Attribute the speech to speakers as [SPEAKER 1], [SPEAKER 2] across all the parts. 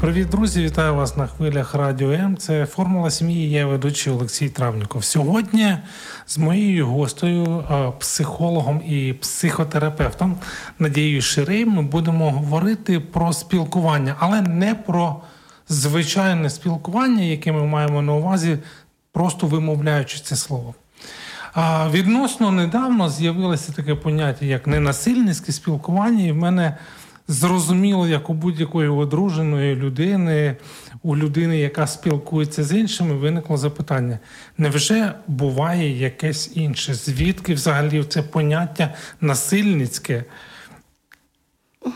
[SPEAKER 1] Привіт, друзі! Вітаю вас на хвилях Радіо М. Це формула сім'ї. Я ведучий Олексій Травніков. Сьогодні з моєю гостею, психологом і психотерапевтом Надією Ширей ми будемо говорити про спілкування, але не про звичайне спілкування, яке ми маємо на увазі, просто вимовляючи це слово. Відносно недавно з'явилося таке поняття, як ненасильницьке спілкування, і в мене зрозуміло, як у будь-якої одруженої людини, у людини, яка спілкується з іншими, виникло запитання: невже буває якесь інше? Звідки взагалі це поняття насильницьке?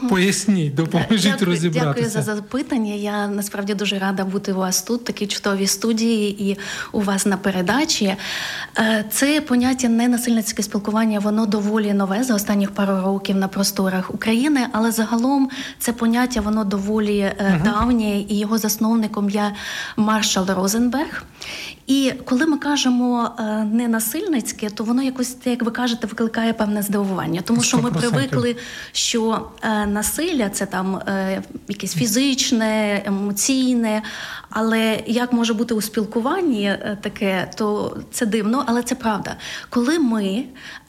[SPEAKER 1] Поясніть, допоможіть
[SPEAKER 2] дякую,
[SPEAKER 1] розібратися.
[SPEAKER 2] Дякую за запитання. Я насправді дуже рада бути у вас тут, такі чудові студії, і у вас на передачі. Е, це поняття ненасильницьке спілкування, воно доволі нове за останніх пару років на просторах України, але загалом це поняття воно доволі угу. давнє, і його засновником є Маршал Розенберг. І коли ми кажемо е, ненасильницьке, то воно якось, як ви кажете, викликає певне здивування, тому що ми привикли, що насилля це там е, якесь фізичне, емоційне. Але як може бути у спілкуванні е, таке, то це дивно, але це правда. Коли ми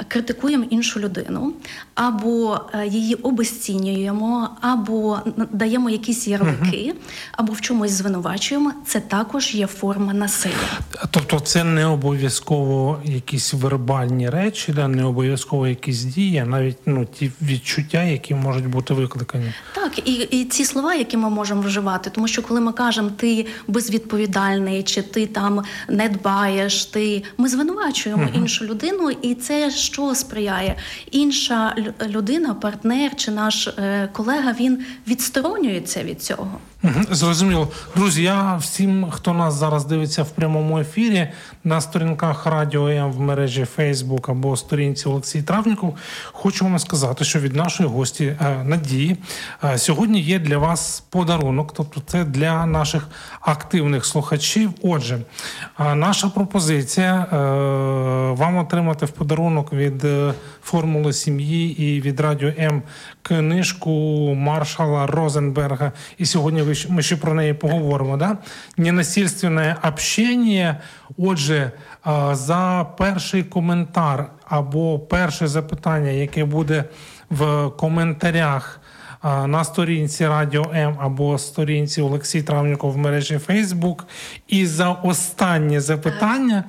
[SPEAKER 2] критикуємо іншу людину, або е, її обесцінюємо, або даємо якісь ярлики, або в чомусь звинувачуємо, це також є форма насилля.
[SPEAKER 1] Тобто, це не обов'язково якісь вербальні речі, да не обов'язково якісь дії, навіть ну ті відчуття, які можуть бути викликані.
[SPEAKER 2] Так, і і ці слова, які ми можемо вживати, тому що коли ми кажемо ти безвідповідальний, чи ти там не дбаєш, ти ми звинувачуємо uh-huh. іншу людину, і це що сприяє? Інша людина, партнер чи наш е, колега, він відсторонюється від цього.
[SPEAKER 1] Зрозуміло, друзі. Я всім, хто нас зараз дивиться в прямому ефірі на сторінках Радіо М в мережі Фейсбук або сторінці Олексій Травніков, хочу вам сказати, що від нашої гості е, Надії е, сьогодні є для вас подарунок, тобто це для наших активних слухачів. Отже, е, наша пропозиція вам отримати в подарунок від формули сім'ї і від Радіо М книжку Маршала Розенберга. І сьогодні ми ще про неї поговоримо. Да? Ненасильственне общення. Отже, за перший коментар або перше запитання, яке буде в коментарях. На сторінці Радіо М або сторінці Олексій Травніков в мережі Фейсбук. І за останнє запитання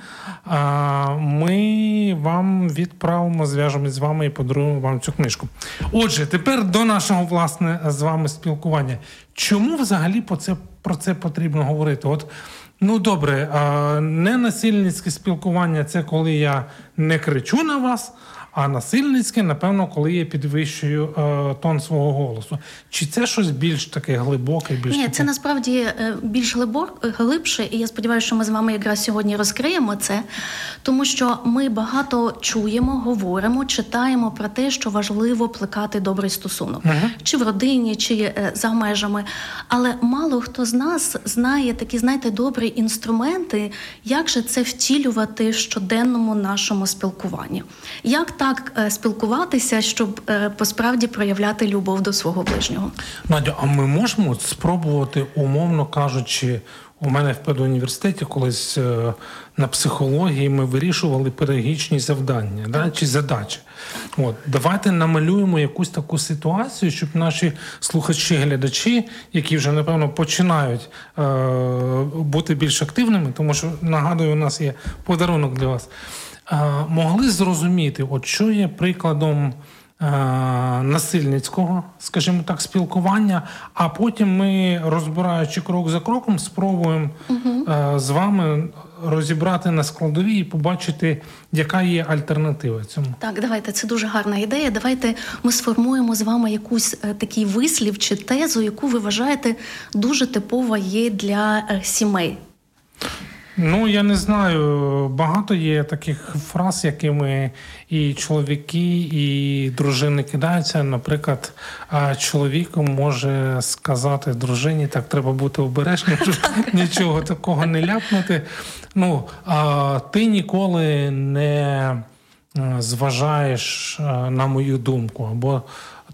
[SPEAKER 1] ми вам відправимо, зв'яжемось з вами і подаруємо вам цю книжку. Отже, тепер до нашого власне з вами спілкування. Чому взагалі про це про це потрібно говорити? От ну добре, ненасильницьке спілкування це коли я не кричу на вас. А насильницьке, напевно, коли я підвищую е, тон свого голосу. Чи це щось більш таке глибоке? Більш
[SPEAKER 2] Ні,
[SPEAKER 1] таке?
[SPEAKER 2] це насправді е, більш глибок, глибше, і я сподіваюся, що ми з вами якраз сьогодні розкриємо це, тому що ми багато чуємо, говоримо, читаємо про те, що важливо плекати добрий стосунок, uh чи в родині, чи е, за межами. Але мало хто з нас знає такі, знаєте, добрі інструменти, як же це втілювати в щоденному нашому спілкуванні. Як так е, спілкуватися, щоб е, посправді проявляти любов до свого ближнього.
[SPEAKER 1] Надя, а ми можемо спробувати, умовно кажучи, у мене в педуніверситеті колись е, на психології ми вирішували педагогічні завдання да, чи задачі. От давайте намалюємо якусь таку ситуацію, щоб наші слухачі-глядачі, які вже напевно починають е- бути більш активними, тому що нагадую, у нас є подарунок для вас могли зрозуміти, от що є прикладом насильницького, скажімо так, спілкування, а потім ми, розбираючи крок за кроком, спробуємо угу. з вами розібрати на складові і побачити, яка є альтернатива цьому.
[SPEAKER 2] Так, давайте це дуже гарна ідея. Давайте ми сформуємо з вами якусь е, такий вислів чи тезу, яку ви вважаєте дуже типова є для е, сімей.
[SPEAKER 1] Ну, я не знаю. Багато є таких фраз, якими і чоловіки, і дружини кидаються. Наприклад, чоловік може сказати дружині, так треба бути обережним, щоб нічого такого не ляпнути. Ну, а ти ніколи не е, зважаєш е, на мою думку, або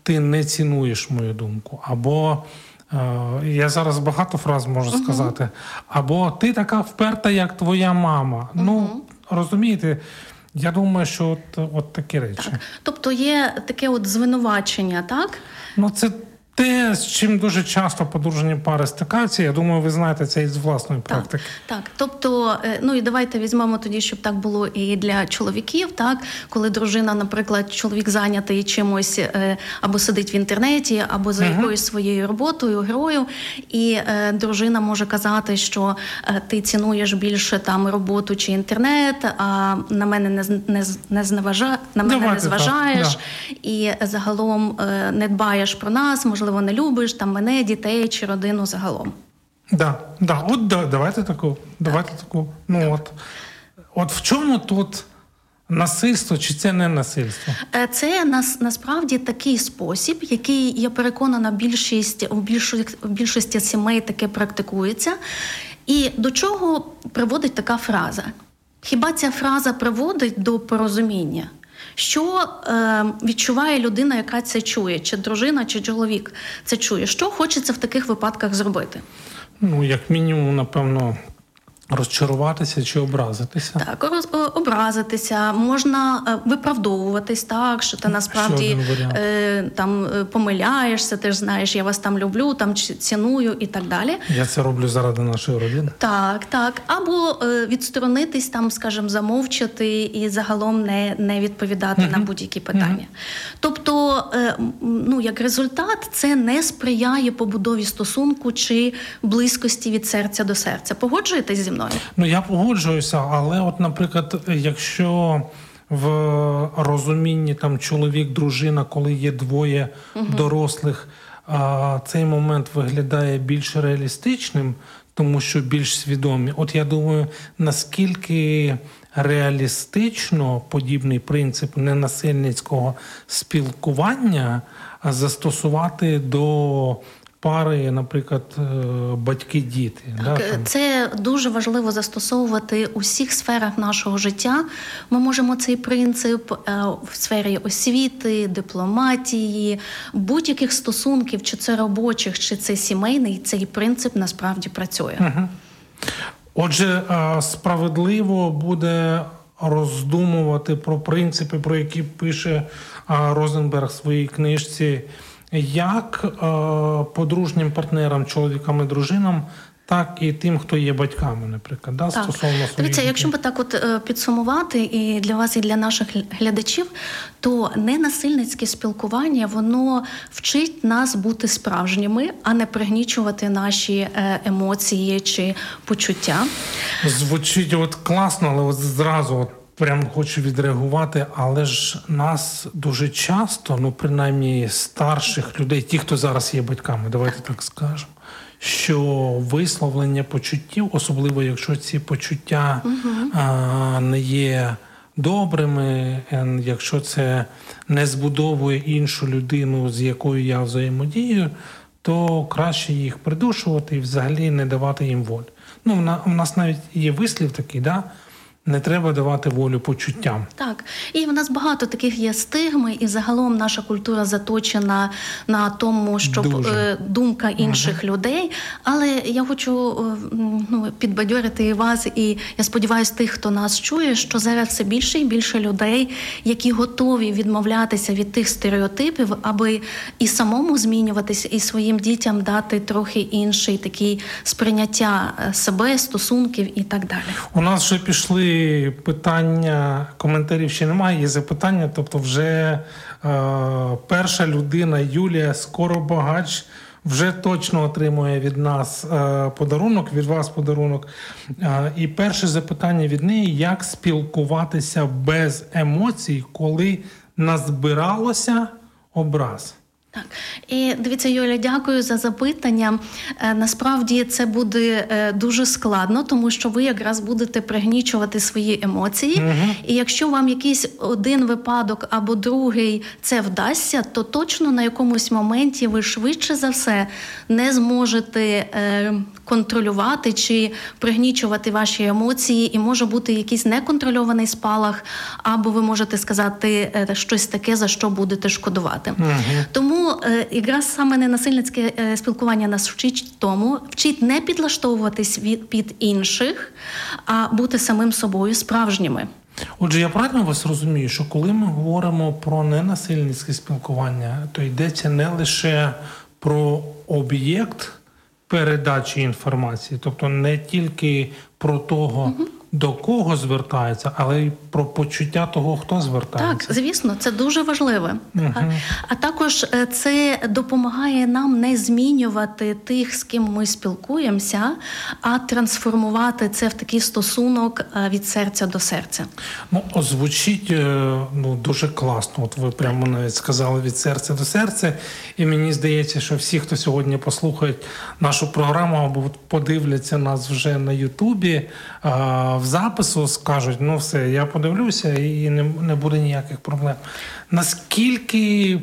[SPEAKER 1] ти не цінуєш мою думку, або я зараз багато фраз можу сказати. Або ти така вперта, як твоя мама. Ну розумієте, я думаю, що от, от такі речі.
[SPEAKER 2] Тобто є таке от звинувачення, так?
[SPEAKER 1] Ну це те, з чим дуже часто подружені пари стикаються. Я думаю, ви знаєте це із власної практики.
[SPEAKER 2] Так, тобто, е, ну і давайте візьмемо тоді, щоб так було і для чоловіків, так коли дружина, наприклад, чоловік зайнятий чимось е, або сидить в інтернеті, або за якоюсь своєю роботою, грою, і е, дружина може казати, що е, ти цінуєш більше там роботу чи інтернет, а на мене не не, не зневажа, на мене
[SPEAKER 1] Давайте
[SPEAKER 2] не
[SPEAKER 1] так,
[SPEAKER 2] зважаєш,
[SPEAKER 1] да.
[SPEAKER 2] і загалом е, не дбаєш про нас, можливо, не любиш там мене, дітей чи родину загалом.
[SPEAKER 1] Да, да, от да, давайте таку, давайте таку. Ну от, от в чому тут насильство, чи це не насильство?
[SPEAKER 2] Е, Це нас насправді такий спосіб, який я переконана, більшість у більшості, в більшості сімей таке практикується. І до чого приводить така фраза? Хіба ця фраза приводить до порозуміння? Що е, відчуває людина, яка це чує, чи дружина, чи чоловік це чує? Що хочеться в таких випадках зробити?
[SPEAKER 1] Ну, як мінімум, напевно, розчаруватися чи образитися.
[SPEAKER 2] Так, роз- образитися, можна е, виправдовуватись так, що ти насправді е, там е, помиляєшся, ти ж знаєш, я вас там люблю, там ціную і так далі.
[SPEAKER 1] Я це роблю заради нашої родини.
[SPEAKER 2] Так, так. Або е, відсторонитись там, скажімо, замовчати і загалом не, не відповідати на будь-які питання. Тобто, е, ну як результат, це не сприяє побудові стосунку чи близькості від серця до серця. Погоджуєтесь зі мною?
[SPEAKER 1] Ну я погоджуюся, але, от, наприклад, якщо в розумінні там чоловік, дружина, коли є двоє дорослих, а, цей момент виглядає більш реалістичним, тому що більш свідомі. От я думаю, наскільки реалістично подібний принцип ненасильницького спілкування застосувати до пари, наприклад, е, батьки-діти.
[SPEAKER 2] Так,
[SPEAKER 1] там.
[SPEAKER 2] Це дуже важливо застосовувати у всіх сферах нашого життя. Ми можемо цей принцип е, в сфері освіти, дипломатії, будь-яких стосунків, чи це робочих, чи це сімейний. Цей принцип насправді працює.
[SPEAKER 1] Отже, е, справедливо буде роздумувати про принципи, про які пише е, Розенберг в своїй книжці, як е, подружнім партнерам, чоловікам і дружинам, так і тим, хто є батьками, наприклад, да,
[SPEAKER 2] Так.
[SPEAKER 1] стосовно своїх
[SPEAKER 2] Дивіться, якщо би так от е, підсумувати і для вас, і для наших глядачів, то ненасильницьке спілкування воно вчить нас бути справжніми, а не пригнічувати наші е, емоції чи почуття.
[SPEAKER 1] Звучить от класно, але от зразу от прям хочу відреагувати. Але ж нас дуже часто, ну принаймні старших людей, ті, хто зараз є батьками, давайте так скажемо. Що висловлення почуттів, особливо якщо ці почуття а, не є добрими, е, якщо це не збудовує іншу людину, з якою я взаємодію, то краще їх придушувати і взагалі не давати їм волю. Ну, в у нас навіть є вислів такий, да? Не треба давати волю почуттям.
[SPEAKER 2] Так, і в нас багато таких є стигми, і загалом наша культура заточена на тому, щоб
[SPEAKER 1] Дуже.
[SPEAKER 2] е, думка інших людей. Але я хочу е, ну, підбадьорити і вас, і я сподіваюся, тих, хто нас чує, що зараз все більше і більше людей, які готові відмовлятися від тих стереотипів, аби і самому змінюватися, і своїм дітям дати трохи інший такий сприйняття е, себе, стосунків і так далі.
[SPEAKER 1] У нас вже пішли питання, коментарів ще немає, є запитання. Тобто, вже е, перша людина Юлія Скоробагач вже точно отримує від нас е, подарунок, від вас подарунок. Е, і перше запитання від неї: як спілкуватися без емоцій, коли назбиралося образ?
[SPEAKER 2] Так, і дивіться, Юля, дякую за запитання. Е, насправді це буде е, дуже складно, тому що ви якраз будете пригнічувати свої емоції. Угу. І якщо вам якийсь один випадок або другий це вдасться, то точно на якомусь моменті ви швидше за все не зможете е, контролювати чи пригнічувати ваші емоції, і може бути якийсь неконтрольований спалах, або ви можете сказати щось таке, за що будете шкодувати. Угу. Тому е, якраз саме ненасильницьке е, спілкування нас вчить тому, вчить не підлаштовуватись від під інших, а бути самим собою справжніми.
[SPEAKER 1] Отже, я правильно вас розумію, що коли ми говоримо про ненасильницьке спілкування, то йдеться не лише про об'єкт передачі інформації, тобто не тільки про того. Угу до кого звертається, але й про почуття того, хто звертається.
[SPEAKER 2] Так, звісно, це дуже важливе. Угу. А, а також е, це допомагає нам не змінювати тих, з ким ми спілкуємося, а трансформувати це в такий стосунок е, від серця до серця.
[SPEAKER 1] Ну, звучить е, ну дуже класно. От ви прямо навіть сказали від серця до серця, і мені здається, що всі, хто сьогодні послухають нашу програму або подивляться нас вже на Ютубі в запису скажуть, ну все, я подивлюся і не, не буде ніяких проблем. Наскільки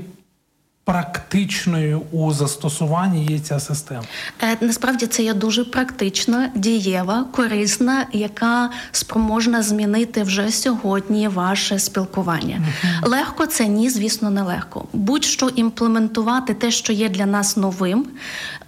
[SPEAKER 1] практичною у застосуванні є ця система?
[SPEAKER 2] Е, насправді це є дуже практична, дієва, корисна, яка спроможна змінити вже сьогодні ваше спілкування. uh Легко це ні, звісно, не легко. Будь-що імплементувати те, що є для нас новим,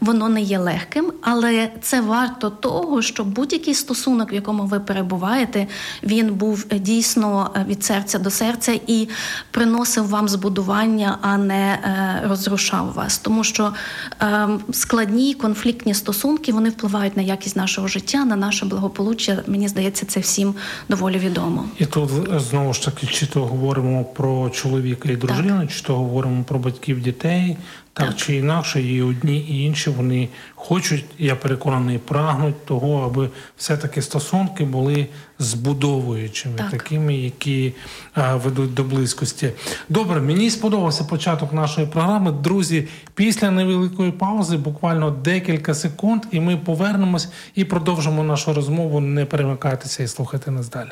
[SPEAKER 2] воно не є легким, але це варто того, щоб будь-який стосунок, в якому ви перебуваєте, він був дійсно е, від серця до серця і приносив вам збудування, а не е, розрушав вас, тому що е, складні конфліктні стосунки вони впливають на якість нашого життя, на наше благополуччя. Мені здається, це всім доволі відомо.
[SPEAKER 1] І тут знову ж таки, чи то говоримо про чоловіка і дружину, так. чи то говоримо про батьків дітей. Так, чи інакше, і одні, і інші вони хочуть, я переконаний, прагнуть того, аби все-таки стосунки були збудовуючими, так. такими, які а, ведуть до близькості. Добре, мені сподобався початок нашої програми. Друзі, після невеликої паузи, буквально декілька секунд, і ми повернемось і продовжимо нашу розмову. Не перемикайтеся і слухайте нас далі.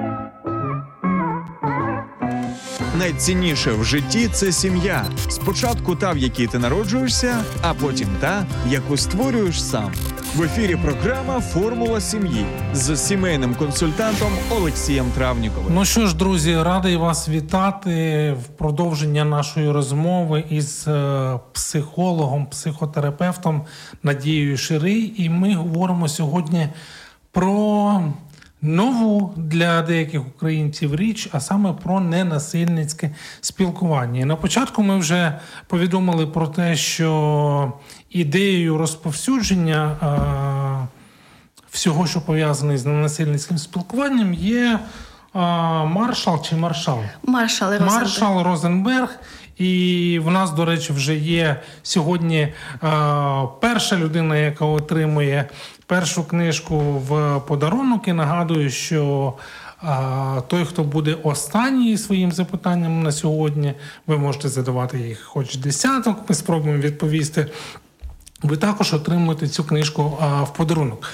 [SPEAKER 3] Найцінніше в житті це сім'я. Спочатку та, в якій ти народжуєшся, а потім та, яку створюєш сам. В ефірі програма Формула сім'ї з сімейним консультантом Олексієм Травніковим.
[SPEAKER 1] Ну що ж, друзі, радий вас вітати в продовження нашої розмови із е, психологом, психотерапевтом Надією Ширий. І ми говоримо сьогодні про нову для деяких українців річ, а саме про ненасильницьке спілкування. І на початку ми вже повідомили про те, що ідеєю розповсюдження всього, що пов'язане з ненасильницьким спілкуванням, є маршал чи маршал?
[SPEAKER 2] Маршал Розенберг.
[SPEAKER 1] Маршал Розенберг. І в нас, до речі, вже є сьогодні а, перша людина, яка отримує першу книжку в подарунок і нагадую, що а, той, хто буде останній своїм запитанням на сьогодні, ви можете задавати їх хоч десяток, ми спробуємо відповісти. Ви також отримуєте цю книжку а, в подарунок.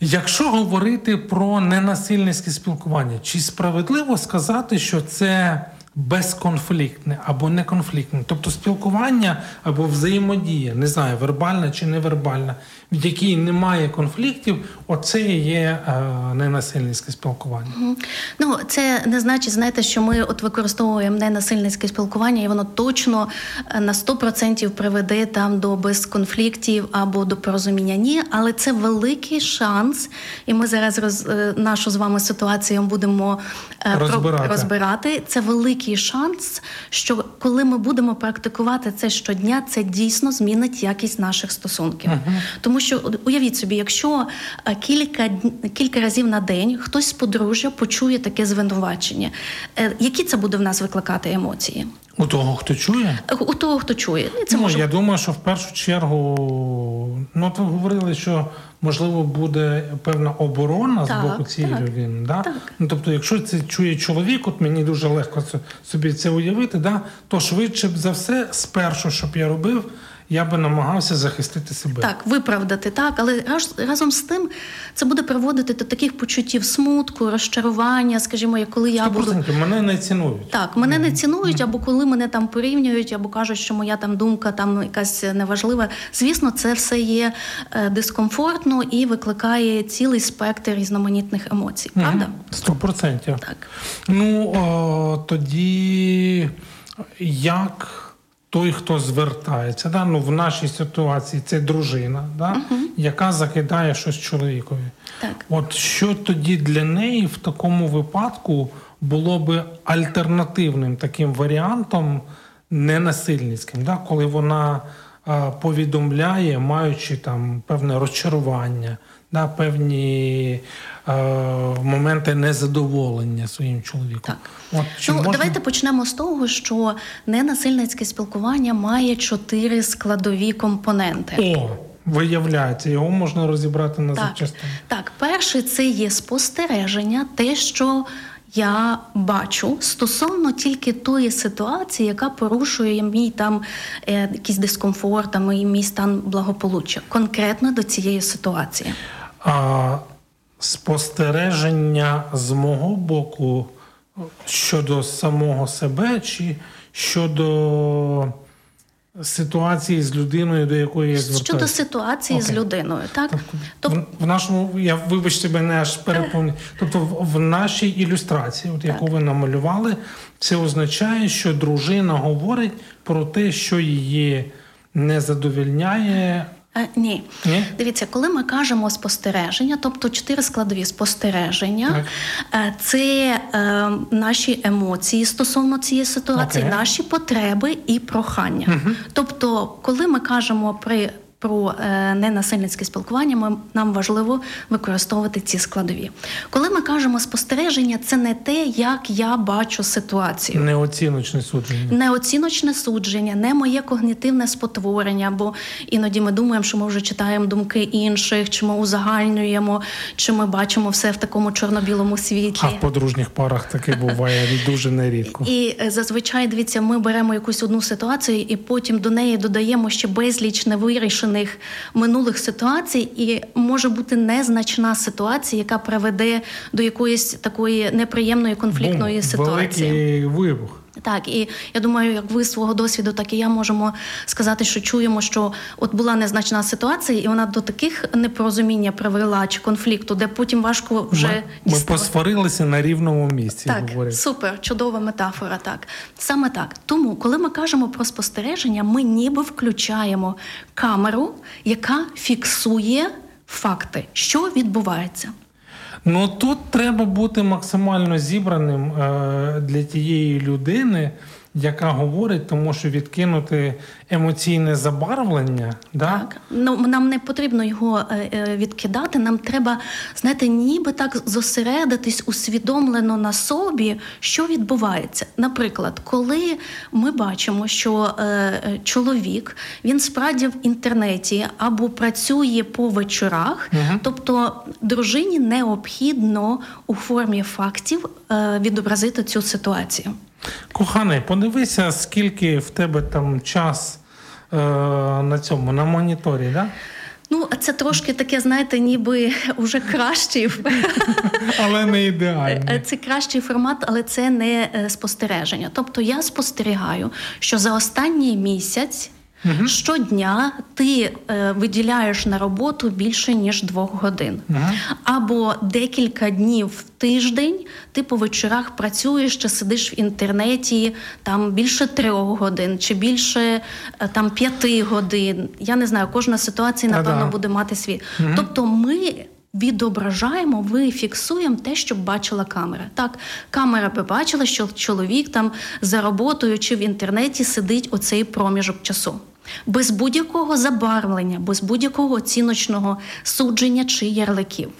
[SPEAKER 1] Якщо говорити про ненасильницьке спілкування, чи справедливо сказати, що це безконфліктне або неконфліктне, тобто спілкування або взаємодія, не знаю, вербальна чи невербальна, в якій немає конфліктів, оце є е, ненасильницьке спілкування.
[SPEAKER 2] Ну, це не значить, знаєте, що ми от використовуємо ненасильницьке спілкування, і воно точно е, на 100% приведе там до безконфліктів або до порозуміння. Ні, але це великий шанс, і ми зараз роз, е, нашу з вами ситуацію будемо е,
[SPEAKER 1] Розбирати.
[SPEAKER 2] розбирати. Це великий шанс, що коли ми будемо практикувати це щодня, це дійсно змінить якість наших стосунків. Тому що уявіть собі, якщо е, кілька кілька разів на день хтось з подружжя почує таке звинувачення, е, які це буде в нас викликати емоції?
[SPEAKER 1] У того, хто чує.
[SPEAKER 2] У того, хто чує, І це
[SPEAKER 1] ну,
[SPEAKER 2] може
[SPEAKER 1] Я думаю, що в першу чергу, ну ви говорили, що можливо буде певна оборона
[SPEAKER 2] Так,
[SPEAKER 1] з боку цієї
[SPEAKER 2] так,
[SPEAKER 1] людини. Да?
[SPEAKER 2] так.
[SPEAKER 1] Ну, тобто, якщо це чує чоловік, от мені дуже легко собі це уявити, да? то швидше б за все, спершу, щоб я робив, я би намагався захистити себе.
[SPEAKER 2] Так, виправдати, так, але раз, разом з тим це буде приводити до таких почуттів смутку, розчарування, скажімо, як коли я буду
[SPEAKER 1] мене не цінують.
[SPEAKER 2] Так, мене не цінують, або коли мене там порівнюють, або кажуть, що моя там думка там якась неважлива. Звісно, це все є е, дискомфортно і викликає цілий спектр різноманітних емоцій. Правда?
[SPEAKER 1] Сто процентів.
[SPEAKER 2] Так.
[SPEAKER 1] Ну о, тоді як той, хто звертається, да? ну, в нашій ситуації це дружина, да? яка закидає щось чоловікові.
[SPEAKER 2] Так.
[SPEAKER 1] От що тоді для неї в такому випадку було би альтернативним таким варіантом ненасильницьким, да? коли вона а, повідомляє, маючи там певне розчарування, да? певні е, моменти незадоволення своїм чоловіком.
[SPEAKER 2] Так.
[SPEAKER 1] От, чи
[SPEAKER 2] Ну,
[SPEAKER 1] можна-
[SPEAKER 2] давайте почнемо з того, що ненасильницьке спілкування має чотири складові компоненти.
[SPEAKER 1] О, виявляється, його можна розібрати на
[SPEAKER 2] Так,
[SPEAKER 1] запчастини.
[SPEAKER 2] так, перше це є спостереження, те, що я бачу стосовно тільки тої ситуації, яка порушує мій там е, якийсь дискомфорт, там, і мій стан благополуччя, конкретно до цієї ситуації.
[SPEAKER 1] А спостереження з мого боку щодо самого себе, чи щодо ситуації з людиною, до якої я звертаюся?
[SPEAKER 2] Щодо ситуації з людиною, так?
[SPEAKER 1] В, в нашому, я вибачте, мене аж переповню. Тобто, в, в нашій ілюстрації, от яку ви намалювали, це означає, що дружина говорить про те, що її не задовільняє.
[SPEAKER 2] Е, ні.
[SPEAKER 1] Ні?
[SPEAKER 2] Дивіться, коли ми кажемо спостереження, тобто чотири складові спостереження, е, це е, наші емоції стосовно цієї ситуації,
[SPEAKER 1] Окей.
[SPEAKER 2] наші потреби і прохання. Тобто, коли ми кажемо при про е, ненасильницьке спілкування, ми, нам важливо використовувати ці складові. Коли ми кажемо спостереження, це не те, як я бачу ситуацію.
[SPEAKER 1] Неоціночне судження.
[SPEAKER 2] Не оціночне судження, не моє когнітивне спотворення, бо іноді ми думаємо, що ми вже читаємо думки інших, чи ми узагальнюємо, чи ми бачимо все в такому чорно-білому світлі.
[SPEAKER 1] А в подружніх парах таке буває дуже нерідко.
[SPEAKER 2] І е, зазвичай дивіться, ми беремо якусь одну ситуацію, і потім до неї додаємо ще безліч невирішених минулих ситуацій, і може бути незначна ситуація, яка приведе до якоїсь такої неприємної конфліктної
[SPEAKER 1] Бум,
[SPEAKER 2] ситуації.
[SPEAKER 1] Великий вибух.
[SPEAKER 2] Так, і я думаю, як ви з свого досвіду, так і я можемо сказати, що чуємо, що от була незначна ситуація, і вона до таких непорозуміння привела чи конфлікту, де потім важко вже
[SPEAKER 1] ми, ми посварилися на рівному місці.
[SPEAKER 2] Так,
[SPEAKER 1] говорять.
[SPEAKER 2] супер, чудова метафора. Так, саме так. Тому, коли ми кажемо про спостереження, ми ніби включаємо камеру, яка фіксує факти, що відбувається.
[SPEAKER 1] Ну тут треба бути максимально зібраним е, для тієї людини, яка говорить, тому що відкинути емоційне забарвлення, да?
[SPEAKER 2] Так, ну нам не потрібно його е, е, відкидати. Нам треба, знаєте, ніби так зосередитись усвідомлено на собі, що відбувається. Наприклад, коли ми бачимо, що е, чоловік він справді в інтернеті або працює по вечорах, тобто дружині необхідно у формі фактів е, відобразити цю ситуацію.
[SPEAKER 1] Коханий, подивися, скільки в тебе там час е, на цьому, на моніторі, да?
[SPEAKER 2] Ну, це трошки таке, знаєте, ніби вже кращий
[SPEAKER 1] але не ідеально.
[SPEAKER 2] Це кращий формат, але це не е, спостереження. Тобто я спостерігаю, що за останній місяць. Угу. Щодня ти е, виділяєш на роботу більше ніж двох годин, угу. або декілька днів в тиждень ти по вечорах працюєш чи сидиш в інтернеті там більше трьох годин, чи більше е, там п'яти годин. Я не знаю, кожна ситуація напевно буде мати свій. Угу. Тобто, ми відображаємо, ми фіксуємо те, що бачила камера. Так, камера побачила, що чоловік там за роботою чи в інтернеті сидить оцей проміжок часу. Без будь-якого забарвлення, без будь-якого оціночного судження чи ярликів.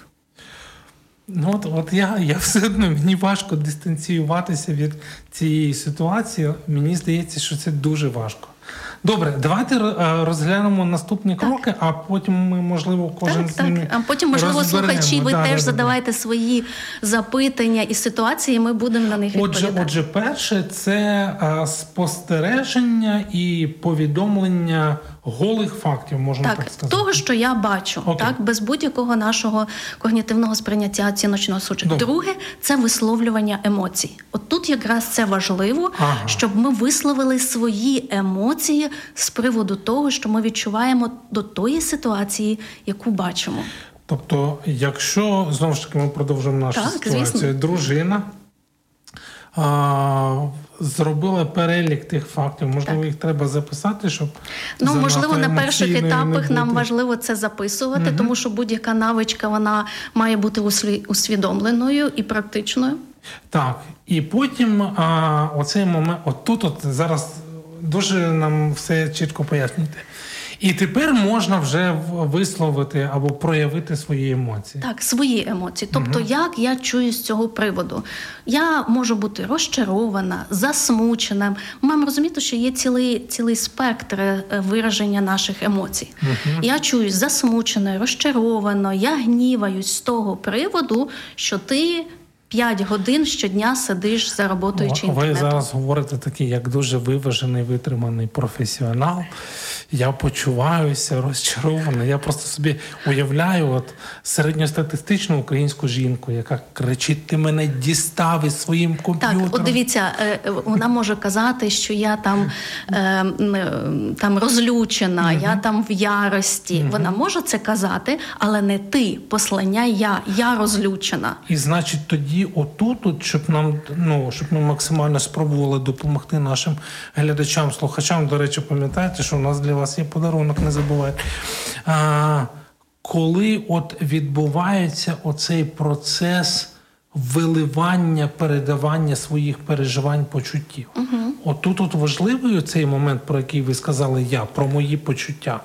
[SPEAKER 1] Ну от от я я все одно мені важко дистанціюватися від цієї ситуації. Мені здається, що це дуже важко. Добре, давайте е, розглянемо наступні так. кроки, а потім ми, можливо, кожен
[SPEAKER 2] так,
[SPEAKER 1] з ними
[SPEAKER 2] так. А потім, можливо, слухачі, ви
[SPEAKER 1] да,
[SPEAKER 2] теж
[SPEAKER 1] да,
[SPEAKER 2] задавайте да. свої запитання і ситуації. Ми будемо на них
[SPEAKER 1] отже,
[SPEAKER 2] відповідати.
[SPEAKER 1] Отже, перше, це спостереження і повідомлення голих фактів, можна так, так сказати.
[SPEAKER 2] того, що я бачу, okay. так без будь-якого нашого когнітивного сприйняття оціночного судження. Друге це висловлювання емоцій. От тут якраз це важливо, ага. щоб ми висловили свої емоції з приводу того, що ми відчуваємо до тої ситуації, яку бачимо.
[SPEAKER 1] Тобто, якщо знову ж таки ми продовжимо нашу так, ситуацію, звісно. дружина а, зробила перелік тих фактів. Можливо, так. їх треба записати, щоб
[SPEAKER 2] ну можливо на перших етапах нам важливо це записувати, угу. тому що будь-яка навичка вона має бути усвідомленою і практичною.
[SPEAKER 1] Так, і потім а, оцей момент, от тут от зараз дуже нам все чітко пояснюєте. І тепер можна вже висловити або проявити свої емоції.
[SPEAKER 2] Так, свої емоції. Тобто, угу. як я чую з цього приводу, я можу бути розчарована, засмучена. Ми маємо розуміти, що є цілий цілий спектр е, вираження наших емоцій. Угу. Я чуюсь засмучено, розчаровано, я гніваюсь з того приводу, що ти. П'ять годин щодня сидиш за роботою чи інтернетом.
[SPEAKER 1] Ви зараз говорите такий, як дуже виважений, витриманий професіонал я почуваюся розчаровано. Я просто собі уявляю, от середньостатистичну українську жінку, яка кричить: Ти мене дістав із своїм комп'ютером.
[SPEAKER 2] Так, от дивіться, е, вона може казати, що я там е, там розлючена, угу. я там в ярості. Угу. Вона може це казати, але не ти. Послання я, я розлючена.
[SPEAKER 1] І значить, тоді, отут, от, щоб нам ну щоб ми максимально спробували допомогти нашим глядачам, слухачам. До речі, пам'ятаєте, що у нас для вас є подарунок, не забувайте. А, Коли от відбувається оцей процес виливання, передавання своїх переживань почуттів. Угу. Отут от важливий цей момент, про який ви сказали я, про мої почуття.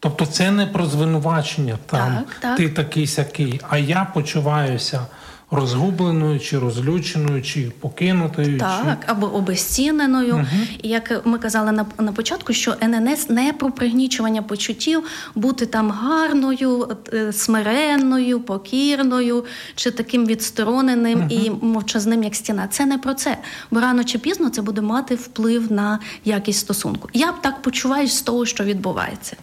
[SPEAKER 1] Тобто це не про звинувачення там так, так. ти такий сякий, а я почуваюся розгубленою, чи розлюченою, чи покинутою,
[SPEAKER 2] так чи... або обезціненою. Угу. І як ми казали на на початку, що ННС не про пригнічування почуттів, бути там гарною, е, смиренною, покірною, чи таким відстороненим угу. і мовчазним, як стіна. Це не про це, бо рано чи пізно це буде мати вплив на якість стосунку. Я б так почуваюся з того, що відбувається.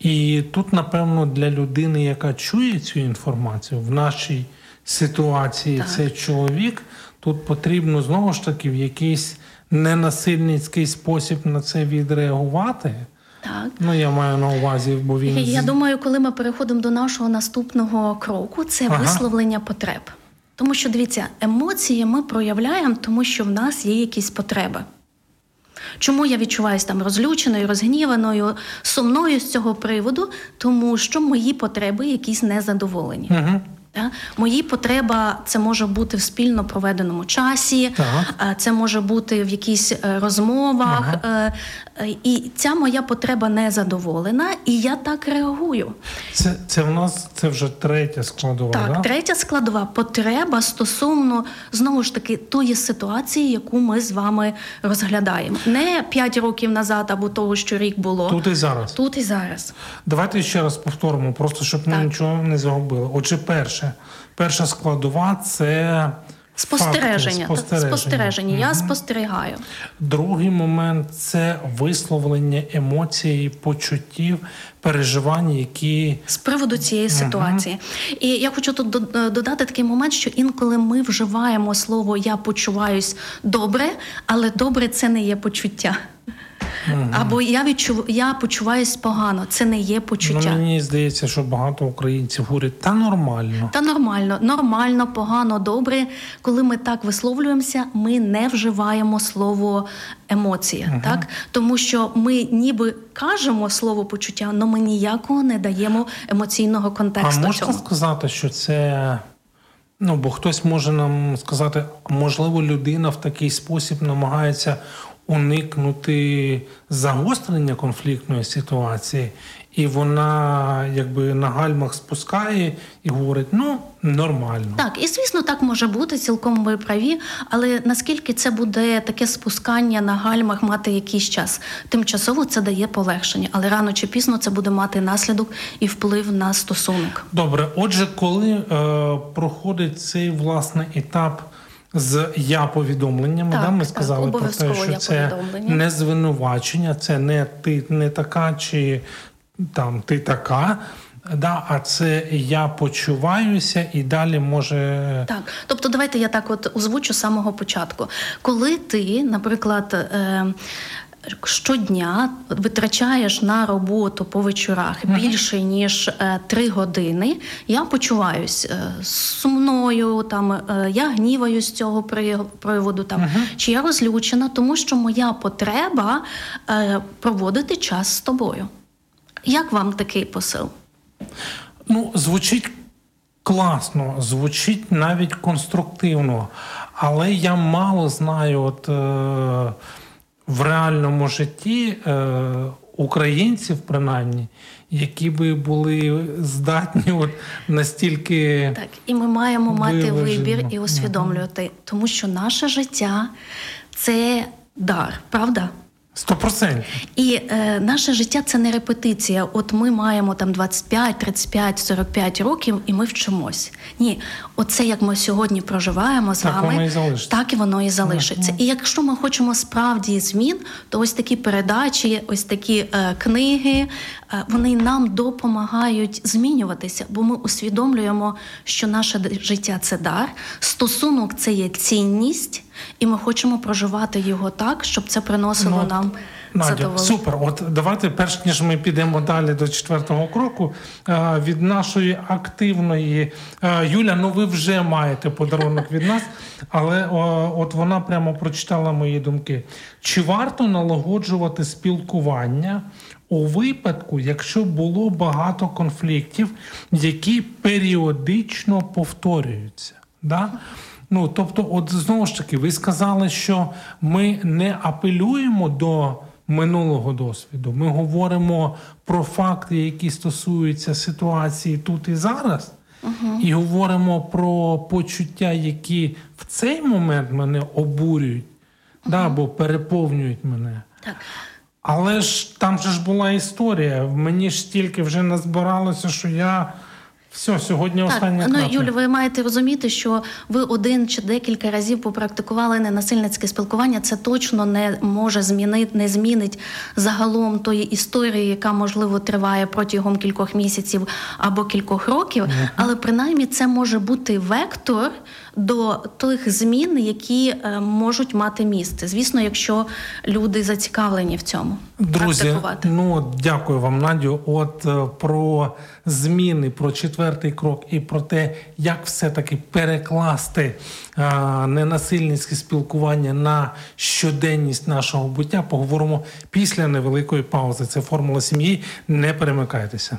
[SPEAKER 1] І тут, напевно, для людини, яка чує цю інформацію в нашій ситуації так. це чоловік, тут потрібно знову ж таки в якийсь ненасильницький спосіб на це відреагувати.
[SPEAKER 2] Так.
[SPEAKER 1] Ну, я маю на увазі, бо він
[SPEAKER 2] я думаю, коли ми переходимо до нашого наступного кроку, це ага. висловлення потреб. Тому що дивіться, емоції ми проявляємо, тому що в нас є якісь потреби. Чому я відчуваюся там розлюченою, розгніваною, сумною з цього приводу? Тому що мої потреби якісь незадоволені. Угу. Мої потреба це може бути в спільно проведеному часі, так. це може бути в якісь е, розмовах. Ага. Е, е, і ця моя потреба не задоволена, і я так реагую.
[SPEAKER 1] Це це в нас це вже третя складова.
[SPEAKER 2] Так,
[SPEAKER 1] да?
[SPEAKER 2] третя складова потреба стосовно знову ж таки тої ситуації, яку ми з вами розглядаємо. Не п'ять років назад або того, що рік було.
[SPEAKER 1] Тут і зараз.
[SPEAKER 2] Тут і зараз.
[SPEAKER 1] Давайте ще раз повторимо, просто щоб ми так. нічого не загубили. Отже, перше перша складова це
[SPEAKER 2] Спостереження.
[SPEAKER 1] Факти, спостереження.
[SPEAKER 2] спостереження. Я спостерігаю.
[SPEAKER 1] Другий момент це висловлення емоцій, почуттів, переживань, які
[SPEAKER 2] З приводу цієї ситуації. І я хочу тут е, додати такий момент, що інколи ми вживаємо слово я почуваюсь добре, але добре це не є почуття. Або я відчув, я почуваюсь погано, це не є почуття.
[SPEAKER 1] ну, мені здається, що багато українців говорять та нормально.
[SPEAKER 2] Та нормально, нормально, погано, добре. Коли ми так висловлюємося, ми не вживаємо слово емоція, так тому що ми ніби кажемо слово почуття, але ми ніякого не даємо емоційного
[SPEAKER 1] А можна
[SPEAKER 2] цьому.
[SPEAKER 1] сказати, що це. Ну, бо хтось може нам сказати, можливо, людина в такий спосіб намагається уникнути загострення конфліктної ситуації, і вона якби на гальмах спускає і говорить: ну, нормально.
[SPEAKER 2] Так, і звісно, так може бути, цілком ви праві. Але наскільки це буде таке спускання на гальмах мати якийсь час? Тимчасово це дає полегшення, але рано чи пізно це буде мати наслідок і вплив на стосунок.
[SPEAKER 1] Добре, отже, коли е, проходить цей власне етап з я повідомленнями,
[SPEAKER 2] Так,
[SPEAKER 1] да, ми
[SPEAKER 2] так,
[SPEAKER 1] сказали про те, що це не звинувачення, це не ти не така, чи там ти така. Да, а це я почуваюся і далі може
[SPEAKER 2] Так, тобто, давайте я так от озвучу з самого початку. Коли ти, наприклад, е, щодня витрачаєш на роботу по вечорах більше ніж е, три години, я почуваюсь е, сумною, там е, я гніваюсь з цього приводу, там. Чи я розлючена, тому що моя потреба проводити час з тобою. Як вам такий посил?
[SPEAKER 1] Ну, звучить класно, звучить навіть конструктивно, але я мало знаю, от е, в реальному житті е, українців, принаймні, які би були здатні от настільки.
[SPEAKER 2] Так, і ми маємо мати вибір і усвідомлювати, тому що наше життя це дар, правда?
[SPEAKER 1] Сто процентів.
[SPEAKER 2] І е, наше життя це не репетиція. От ми маємо там 25, 35, 45 років, і ми вчимось. Ні, оце як ми сьогодні проживаємо з
[SPEAKER 1] Так
[SPEAKER 2] вами,
[SPEAKER 1] воно і
[SPEAKER 2] так і воно і залишиться. І якщо ми хочемо справді змін, то ось такі передачі, ось такі е, книги, е, вони нам допомагають змінюватися, бо ми усвідомлюємо, що наше життя це дар, стосунок це є цінність, і ми хочемо проживати його так, щоб це приносило
[SPEAKER 1] Ну,
[SPEAKER 2] нам
[SPEAKER 1] Надя,
[SPEAKER 2] задоволення.
[SPEAKER 1] супер. От давайте, перш ніж ми підемо далі до четвертого кроку, е, від нашої активної е, Юля, ну ви вже маєте подарунок від нас, але от вона прямо прочитала мої думки. Чи варто налагоджувати спілкування у випадку, якщо було багато конфліктів, які періодично повторюються? Да? Ну, тобто, от знову ж таки, ви сказали, що ми не апелюємо до минулого досвіду. Ми говоримо про факти, які стосуються ситуації тут і зараз, і говоримо про почуття, які в цей момент мене обурюють, да, або переповнюють мене.
[SPEAKER 2] Так.
[SPEAKER 1] Але ж там же ж була історія. Мені ж стільки вже назбиралося, що я все, сьогодні
[SPEAKER 2] Так, ну. Юлі, ви маєте розуміти, що ви один чи декілька разів попрактикували ненасильницьке спілкування. Це точно не може змінити, не змінить загалом тої історії, яка можливо триває протягом кількох місяців або кількох років. Але принаймні це може бути вектор до тих змін, які е, можуть мати місце. Звісно, якщо люди зацікавлені в цьому
[SPEAKER 1] Друзі, ну дякую вам, Надю. От е, про зміни, про четвертий крок і про те, як все-таки перекласти а, ненасильницьке спілкування на щоденність нашого буття, поговоримо після невеликої паузи. Це формула сім'ї. Не перемикайтеся.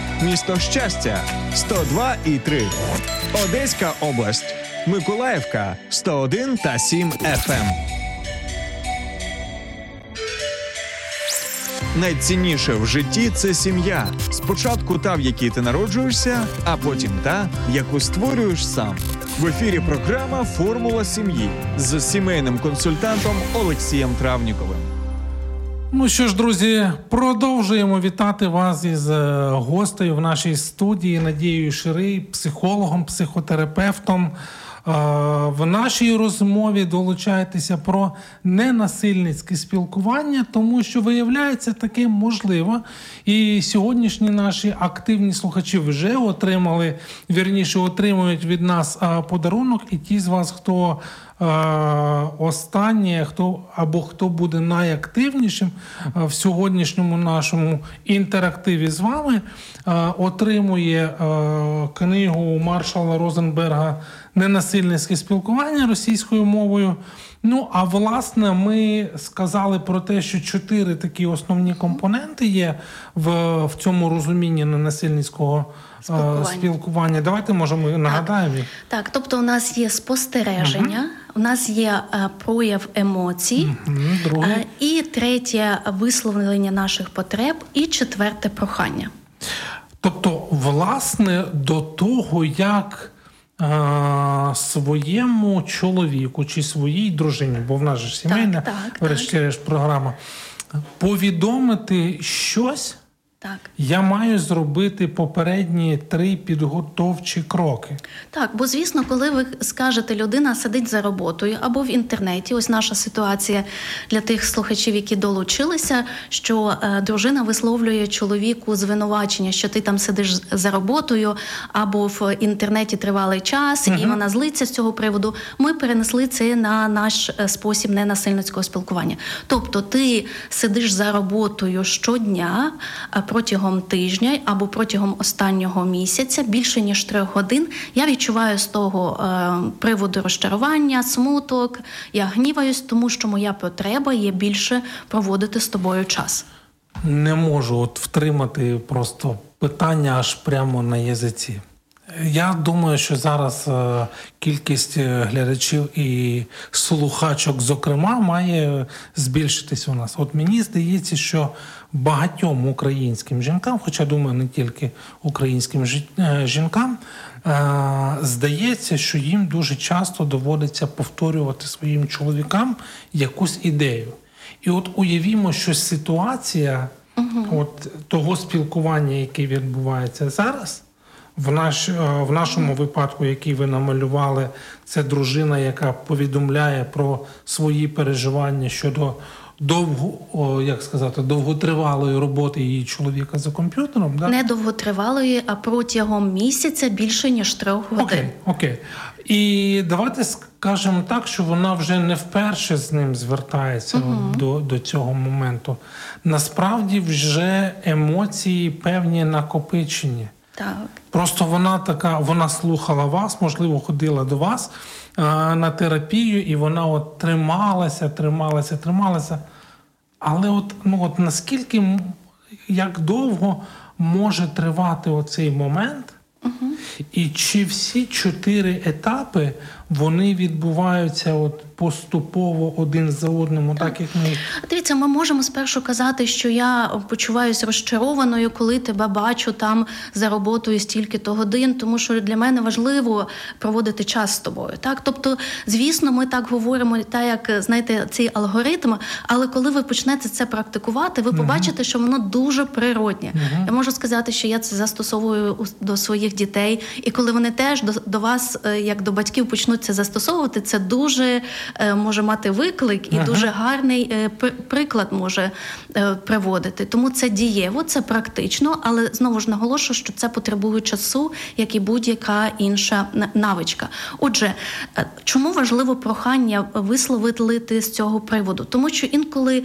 [SPEAKER 3] місто Щастя 102 і 3. Одеська область, Миколаївка 101 та 7 FM. Найцінніше в житті це сім'я. Спочатку та, в якій ти народжуєшся, а потім та, яку створюєш сам. В ефірі програма Формула сім'ї з сімейним консультантом Олексієм Травніковим.
[SPEAKER 1] Ну що ж, друзі, продовжуємо вітати вас із е, гостею в нашій студії Надією Ширий, психологом, психотерапевтом. Е, В нашій розмові долучайтеся про ненасильницьке спілкування, тому що виявляється таке можливо. І сьогоднішні наші активні слухачі вже отримали, вірніше отримують від нас е, подарунок. І ті з вас, хто останнє, хто або хто буде найактивнішим е, в сьогоднішньому нашому інтерактиві з вами, е, отримує е, книгу Маршала Розенберга Ненасильницьке спілкування російською мовою. Ну а власне, ми сказали про те, що чотири такі основні компоненти є в, в цьому розумінні ненасильницького е,
[SPEAKER 2] Спілкування.
[SPEAKER 1] спілкування. Давайте може ми нагадаємо їх.
[SPEAKER 2] Так, тобто у нас є спостереження, у нас є е, прояв емоцій, е, і третє висловлення наших потреб, і четверте прохання.
[SPEAKER 1] Тобто, власне, до того, як е, своєму чоловіку чи своїй дружині, бо в нас же ж сімейна, врешті-решт, програма, повідомити щось,
[SPEAKER 2] Так.
[SPEAKER 1] я маю зробити попередні три підготовчі кроки.
[SPEAKER 2] Так, бо звісно, коли ви скажете, людина сидить за роботою або в інтернеті, ось наша ситуація для тих слухачів, які долучилися, що е, дружина висловлює чоловіку звинувачення, що ти там сидиш за роботою, або в інтернеті тривалий час, і вона злиться з цього приводу. Ми перенесли це на наш е, спосіб ненасильницького спілкування. Тобто, ти сидиш за роботою щодня е, протягом тижня або протягом останнього місяця більше ніж трьох годин. Я відчуваю з того е, приводу розчарування, смуток. Я гніваюсь, тому що моя потреба є більше проводити з тобою час.
[SPEAKER 1] Не можу от втримати просто питання аж прямо на язиці. Я думаю, що зараз е, кількість е, глядачів і слухачок, зокрема, має збільшитись у нас. От мені здається, що багатьом українським жінкам, хоча думаю, не тільки українським е, жінкам, е, здається, що їм дуже часто доводиться повторювати своїм чоловікам якусь ідею. І от уявімо, що ситуація от того спілкування, яке відбувається зараз, в, наш, е, в нашому випадку, який ви намалювали, це дружина, яка повідомляє про свої переживання щодо довго, о, як сказати, довготривалої роботи її чоловіка за комп'ютером. Да?
[SPEAKER 2] Не довготривалої, а протягом місяця більше ніж трьох годин.
[SPEAKER 1] Окей, окей. І давайте скажемо так, що вона вже не вперше з ним звертається от до, до цього моменту. Насправді вже емоції певні накопичені.
[SPEAKER 2] Так.
[SPEAKER 1] Просто вона така, вона слухала вас, можливо, ходила до вас на терапію, і вона от трималася, трималася, трималася. Але от, ну, от наскільки як довго може тривати оцей момент, і чи всі чотири етапи вони відбуваються от поступово один за одним, так як ми
[SPEAKER 2] Дивіться, ми можемо спершу казати, що я почуваюся розчарованою, коли тебе бачу там за роботою стільки-то годин, тому що для мене важливо проводити час з тобою. Так, тобто, звісно, ми так говоримо, так як знаєте, цей алгоритм. Але коли ви почнете це практикувати, ви побачите, що воно дуже природнє. Я можу сказати, що я це застосовую до своїх дітей, і коли вони теж до, до вас, е, як до батьків, почнуть це застосовувати, це дуже е, може мати виклик і
[SPEAKER 1] Ага.
[SPEAKER 2] дуже гарний е, пр- приклад може приводити. Тому це дієво, це практично, але знову ж наголошую, що це потребує часу, як і будь-яка інша навичка. Отже, чому важливо прохання висловити з цього приводу? Тому що інколи,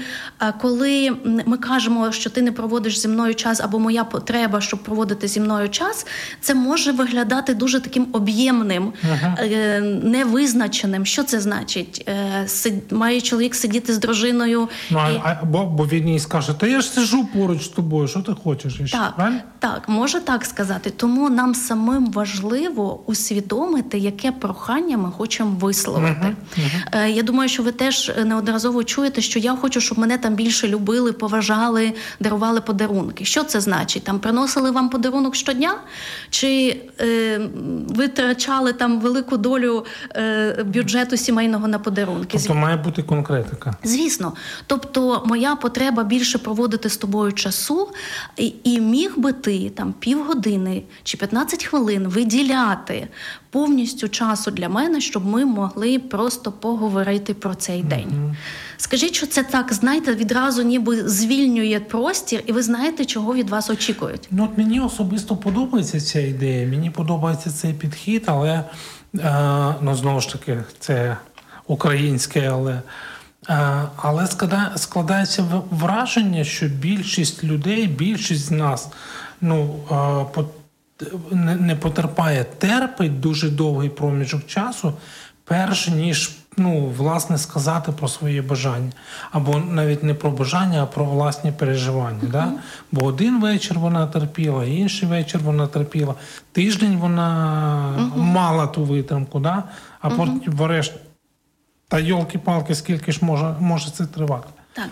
[SPEAKER 2] коли ми кажемо, що ти не проводиш зі мною час, або моя потреба, щоб проводити зі мною час, це може виглядати дуже таким об'ємним. Е, невизначеним. Що це значить? Е, сид- Має чоловік сидіти з дружиною.
[SPEAKER 1] Ну,
[SPEAKER 2] і-
[SPEAKER 1] а, бо, бо він їй скаже, та я ж сижу поруч з тобою, що ти хочеш? іще?»
[SPEAKER 2] Так,
[SPEAKER 1] Правильно?
[SPEAKER 2] так, може так сказати. Тому нам самим важливо усвідомити, яке прохання ми хочемо висловити. Е, Я думаю, що ви теж неодноразово чуєте, що я хочу, щоб мене там більше любили, поважали, дарували подарунки. Що це значить? Там приносили вам подарунок щодня? Чи е, витрачали там велику долю е, бюджету сімейного на подарунки?
[SPEAKER 1] Тобто має бути конкретика.
[SPEAKER 2] Звісно, тобто моя потреба більше проводити з тобою часу, і, і міг би ти там півгодини чи 15 хвилин виділяти повністю часу для мене, щоб ми могли просто поговорити про цей день. Скажіть, що це так, знаєте, відразу ніби звільнює простір, і ви знаєте, чого від вас очікують.
[SPEAKER 1] Ну, от мені особисто подобається ця ідея, мені подобається цей підхід, але е, ну, знову ж таки, це українське, але. е, Але складається враження, що більшість людей, більшість з нас ну, е, не, не потерпає, терпить дуже довгий проміжок часу, перш ніж ну, власне сказати про свої бажання. Або навіть не про бажання, а про власні переживання. Да? Бо один вечір вона терпіла, інший вечір вона терпіла, тиждень вона мала ту витримку, да? а потім врешті. Та йолки-палки, скільки ж може, може це тривати?
[SPEAKER 2] Так,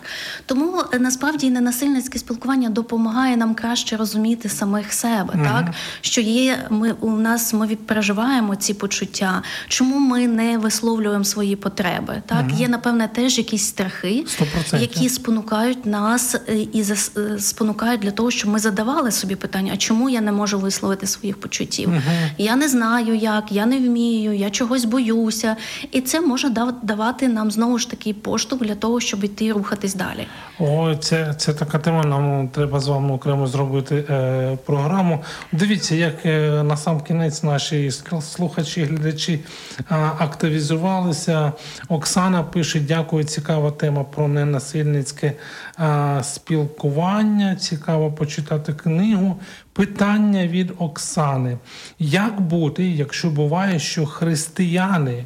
[SPEAKER 2] тому е, насправді ненасильницьке спілкування допомагає нам краще розуміти самих себе, так? Що є ми у нас ми переживаємо ці почуття, чому ми не висловлюємо свої потреби. Так, є напевне теж якісь страхи,
[SPEAKER 1] 100%.
[SPEAKER 2] які спонукають нас е, і е, спонукають для того, щоб ми задавали собі питання: а чому я не можу висловити своїх почуттів? Я не знаю як, я не вмію, я чогось боюся, і це може давати нам знову ж таки поштовх для того, щоб іти рухатись далі.
[SPEAKER 1] О, це, це така тема. Нам треба з вами окремо зробити е, програму. Дивіться, як е, на сам кінець наші слухачі, глядачі е, активізувалися. Оксана пише: дякую, цікава тема про ненасильницьке е, спілкування. Цікаво почитати книгу. Питання від Оксани: як бути, якщо буває, що християни.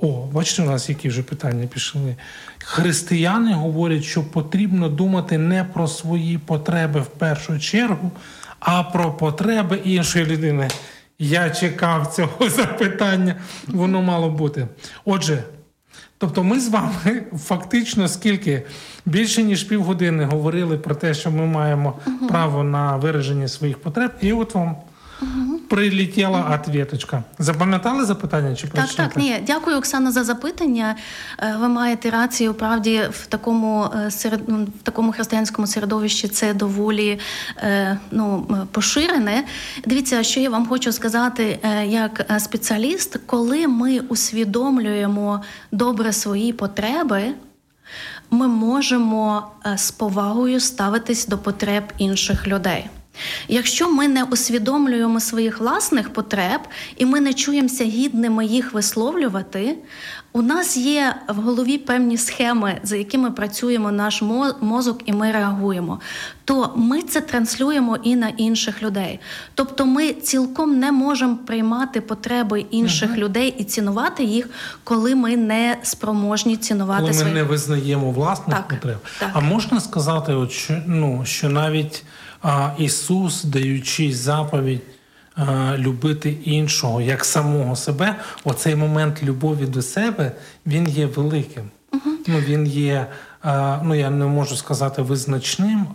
[SPEAKER 1] О, бачите, у нас які вже питання пішли. Християни говорять, що потрібно думати не про свої потреби в першу чергу, а про потреби іншої людини. Я чекав цього запитання, воно мало бути. Отже, тобто ми з вами фактично скільки більше ніж півгодини говорили про те, що ми маємо право на вираження своїх потреб, і от вам прилетіла ответочка. Запам'ятали запитання чи
[SPEAKER 2] Так,
[SPEAKER 1] прочитати?
[SPEAKER 2] так, ні, дякую, Оксана, за запитання. Е, Ви маєте рацію. Правді в такому е, серед ну, в такому християнському середовищі це доволі е, ну, поширене. Дивіться, що я вам хочу сказати як спеціаліст, коли ми усвідомлюємо добре свої потреби. Ми можемо з повагою ставитись до потреб інших людей. Якщо ми не усвідомлюємо своїх власних потреб і ми не чуємося гідними їх висловлювати, у нас є в голові певні схеми, за якими працюємо наш мозок, і ми реагуємо. То ми це транслюємо і на інших людей. Тобто, ми цілком не можемо приймати потреби інших людей і цінувати їх, коли ми не спроможні цінувати
[SPEAKER 1] коли ми не визнаємо власних
[SPEAKER 2] Так,
[SPEAKER 1] потреб.
[SPEAKER 2] так.
[SPEAKER 1] А можна сказати, от що, ну, що навіть Ісус, даючи заповідь любити іншого як самого себе, оцей момент любові до себе він є великим. Ну, він є, ну я не можу сказати визначним.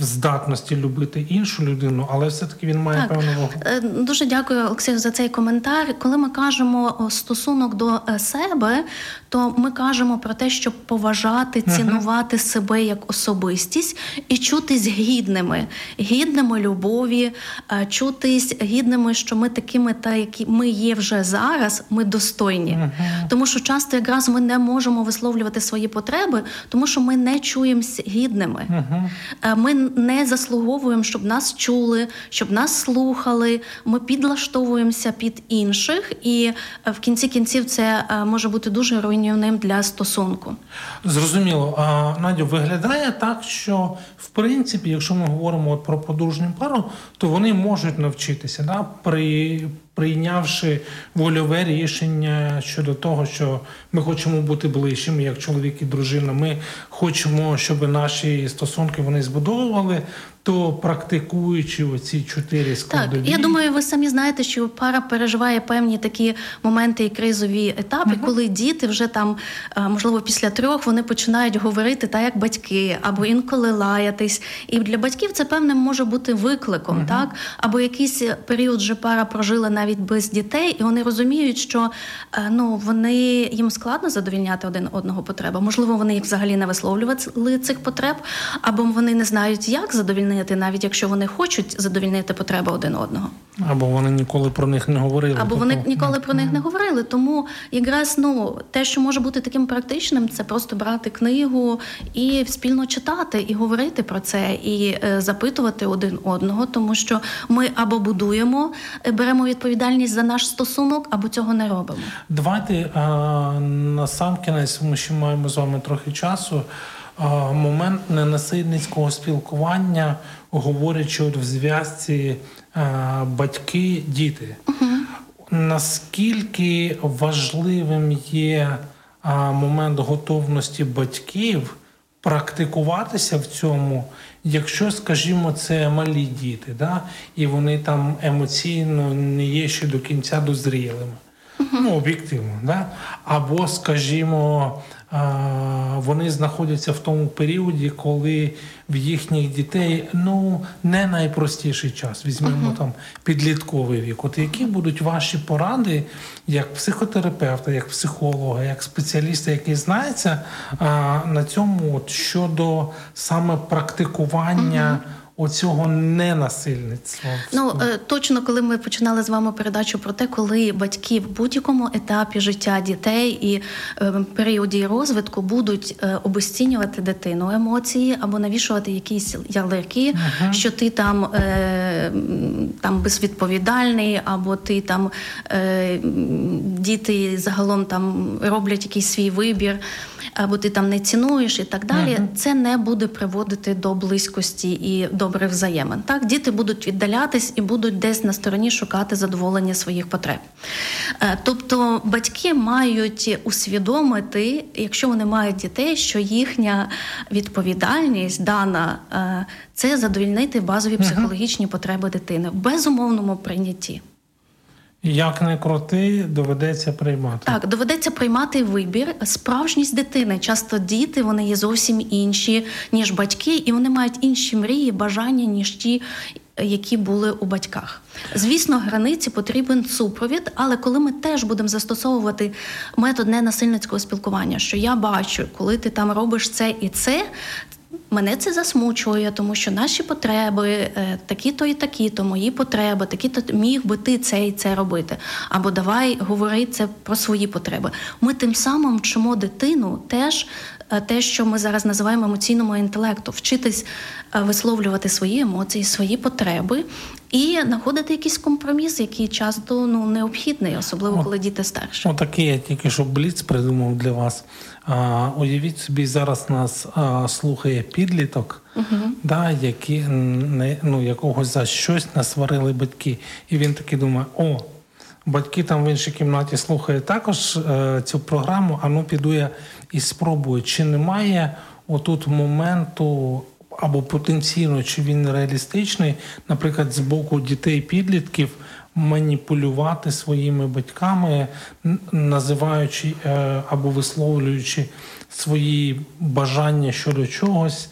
[SPEAKER 1] В здатності любити іншу людину, але все-таки він має
[SPEAKER 2] Так.
[SPEAKER 1] певну вагу.
[SPEAKER 2] Е, Дуже дякую, Олексію, за цей коментар. Коли ми кажемо стосунок до е, себе, то ми кажемо про те, щоб поважати, цінувати себе як особистість і чутись гідними, гідними любові, е, чутись гідними, що ми такими, та які ми є вже зараз, ми достойні. Тому що часто якраз ми не можемо висловлювати свої потреби, тому що ми не чуємося гідними. Е, Ми не заслуговуємо, щоб нас чули, щоб нас слухали. Ми підлаштовуємося під інших, і е, в кінці кінців це е, може бути дуже руйнівним для стосунку.
[SPEAKER 1] Зрозуміло. А, Надю, виглядає так, що в принципі, якщо ми говоримо про подружню пару, то вони можуть навчитися да, при, прийнявши вольове рішення щодо того, що ми хочемо бути ближчими, як чоловік і дружина. Ми хочемо, щоб наші стосунки вони збудовували то практикуючи оці чотири складові...
[SPEAKER 2] Так, я думаю, ви самі знаєте, що пара переживає певні такі моменти і кризові етапи, uh коли діти вже там, е, можливо, після трьох вони починають говорити так, як батьки, або інколи лаятись. І для батьків це певним може бути викликом, uh так або якийсь період вже пара прожила навіть без дітей, і вони розуміють, що е, ну вони їм складно задовільняти один одного потреби. Можливо, вони їх взагалі не висловлювали цих потреб, або вони не знають, як задовільняти задовільнити, навіть якщо вони хочуть задовільнити потреби один одного.
[SPEAKER 1] Або вони ніколи про них не говорили.
[SPEAKER 2] Або вони ніколи про них не говорили. Тому якраз ну те, що може бути таким практичним, це просто брати книгу і спільно читати, і говорити про це, і е, запитувати один одного, тому що ми або будуємо, е, беремо відповідальність за наш стосунок, або цього не робимо.
[SPEAKER 1] Давайте а, на сам кінець, ми ще маємо з вами трохи часу момент ненасильницького спілкування, говорячи от в зв'язці батьки-діти. Угу. Наскільки важливим є момент готовності батьків практикуватися в цьому, якщо, скажімо, це малі діти, да? і вони там емоційно не є ще до кінця дозрілими? Ну, об'єктивно, да? або, скажімо, вони знаходяться в тому періоді, коли в їхніх дітей ну не найпростіший час. Візьмемо uh-huh. там підлітковий вік. От які будуть ваші поради як психотерапевта, як психолога, як спеціаліста, який знається на цьому от, щодо саме практикування. Uh-huh оцього ненасильництва.
[SPEAKER 2] Ну е, точно, коли ми починали з вами передачу про те, коли батьки в будь-якому етапі життя дітей і е, періоді розвитку будуть е, обесцінювати дитину емоції або навішувати якісь ярлики, uh що ти там там безвідповідальний, або ти там діти загалом там роблять якийсь свій вибір або ти там не цінуєш і так далі, uh-huh. це не буде приводити до близькості і добрих взаємин. Так, діти будуть віддалятись і будуть десь на стороні шукати задоволення своїх потреб. Е, тобто батьки мають усвідомити, якщо вони мають дітей, що їхня відповідальність дана е, це задовільнити базові психологічні потреби дитини в безумовному прийнятті.
[SPEAKER 1] Як не крути, доведеться приймати.
[SPEAKER 2] Так, доведеться приймати вибір. Справжність дитини. Часто діти вони є зовсім інші, ніж батьки, і вони мають інші мрії, бажання, ніж ті, які були у батьках. Звісно, границі потрібен супровід, але коли ми теж будемо застосовувати метод ненасильницького спілкування, що я бачу, коли ти там робиш це і це, Мене це засмучує, тому що наші потреби е, такі-то і такі-то, мої потреби, такі-то міг би ти це і це робити. Або давай говори це про свої потреби. Ми тим самим вчимо дитину теж те, що ми зараз називаємо емоційному інтелекту, вчитись е, висловлювати свої емоції, свої потреби і знаходити якийсь компроміс, який часто ну необхідний, особливо коли діти старші.
[SPEAKER 1] Отакий я тільки що бліц придумав для вас. А, Уявіть собі, зараз нас а, слухає підліток, uh да, які не ну якогось за щось насварили батьки, і він таки думає: о. Батьки там в іншій кімнаті слухають також е, цю програму. А ну піду я і спробую, чи немає отут моменту або потенційно, чи він реалістичний, наприклад, з боку дітей-підлітків маніпулювати своїми батьками, називаючи е, або висловлюючи свої бажання щодо чогось.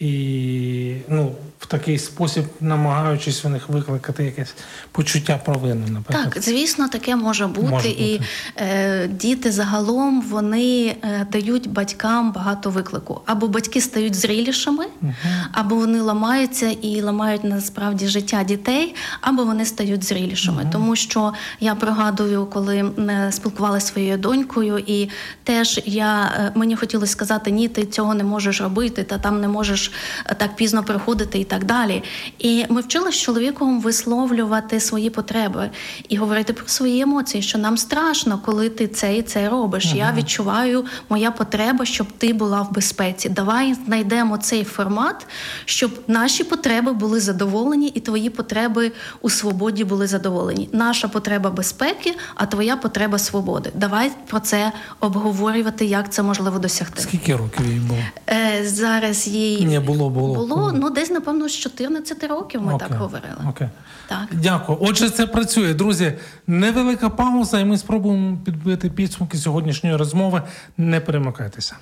[SPEAKER 1] І ну, в такий спосіб намагаючись у них викликати якесь почуття провини. Наприклад.
[SPEAKER 2] Так, звісно, таке може бути. Може бути. І е, діти загалом вони е, дають батькам багато виклику. Або батьки стають зрілішими, угу. або вони ламаються і ламають насправді життя дітей, або вони стають зрілішими. Угу. Тому що я пригадую, коли е, спілкувалася своєю донькою, і теж я е, мені хотілося сказати, ні, ти цього не можеш робити, та там не можеш е, так пізно приходити і так далі. І ми вчили з чоловіком висловлювати свої потреби і говорити про свої емоції, що нам страшно, коли ти це і це робиш. Я відчуваю моя потреба, щоб ти була в безпеці. Давай знайдемо цей формат, щоб наші потреби були задоволені, і твої потреби у свободі були задоволені. Наша потреба безпеки, а твоя потреба свободи. Давай про це обговорювати, як це можливо досягти.
[SPEAKER 1] Скільки років їй було?
[SPEAKER 2] Е, зараз їй
[SPEAKER 1] Ні, було, було.
[SPEAKER 2] було ну десь напевно з 14 років. Ми
[SPEAKER 1] Окей,
[SPEAKER 2] так говорили.
[SPEAKER 1] Окей.
[SPEAKER 2] Так.
[SPEAKER 1] Дякую. Отже, це працює. Друзі, невелика пауза, і ми спробуємо підбити підсумки сьогоднішньої розмови. Не перемикайтеся.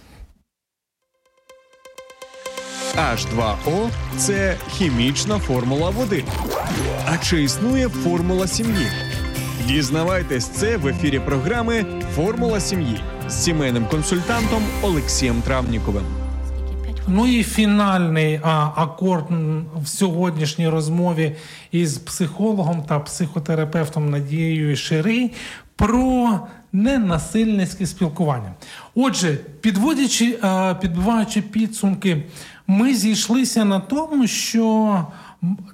[SPEAKER 3] H2O – це хімічна формула води. А чи існує формула сім'ї? Дізнавайтесь це в ефірі програми Формула сім'ї з сімейним консультантом Олексієм Травніковим.
[SPEAKER 1] Ну і фінальний а, акорд в сьогоднішній розмові із психологом та психотерапевтом Надією Шири про ненасильницьке спілкування. Отже, підводячи, а, підбиваючи підсумки, ми зійшлися на тому, що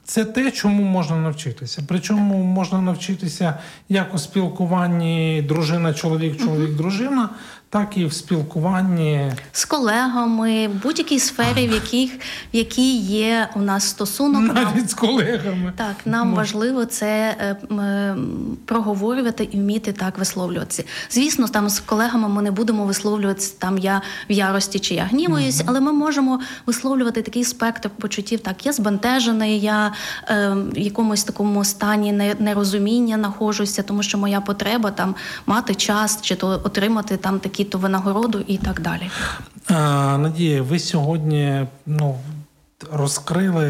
[SPEAKER 1] це те, чому можна навчитися. Причому можна навчитися як у спілкуванні дружина-чоловік, чоловік-дружина, так і в спілкуванні
[SPEAKER 2] з колегами, в будь-якій сфері, в яких в якій є у нас стосунок. нам-
[SPEAKER 1] навіть з колегами.
[SPEAKER 2] Так, нам важливо це е, е, проговорювати і вміти так висловлюватися. Звісно, там з колегами ми не будемо висловлюватися там я в ярості чи я гнівуюсь, але ми можемо висловлювати такий спектр почуттів. Так, я збентежений, я е, якомусь такому стані нерозуміння нахожуся, тому що моя потреба там мати час чи то отримати там такі-то винагороду і так далі.
[SPEAKER 1] А, Надія, ви сьогодні ну, розкрили,